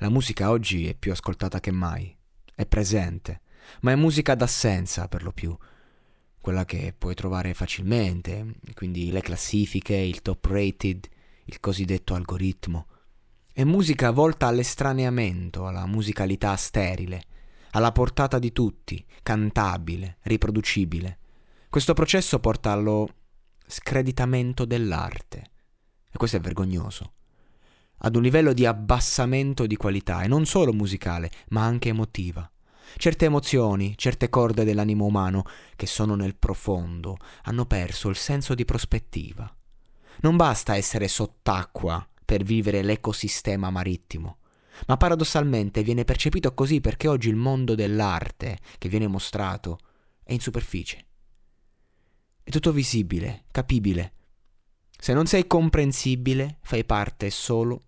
La musica oggi è più ascoltata che mai, è presente, ma è musica d'assenza per lo più, quella che puoi trovare facilmente, quindi le classifiche, il top rated, il cosiddetto algoritmo. È musica volta all'estraneamento, alla musicalità sterile, alla portata di tutti, cantabile, riproducibile. Questo processo porta allo screditamento dell'arte. E questo è vergognoso ad un livello di abbassamento di qualità, e non solo musicale, ma anche emotiva. Certe emozioni, certe corde dell'animo umano, che sono nel profondo, hanno perso il senso di prospettiva. Non basta essere sott'acqua per vivere l'ecosistema marittimo, ma paradossalmente viene percepito così perché oggi il mondo dell'arte che viene mostrato è in superficie. È tutto visibile, capibile. Se non sei comprensibile, fai parte solo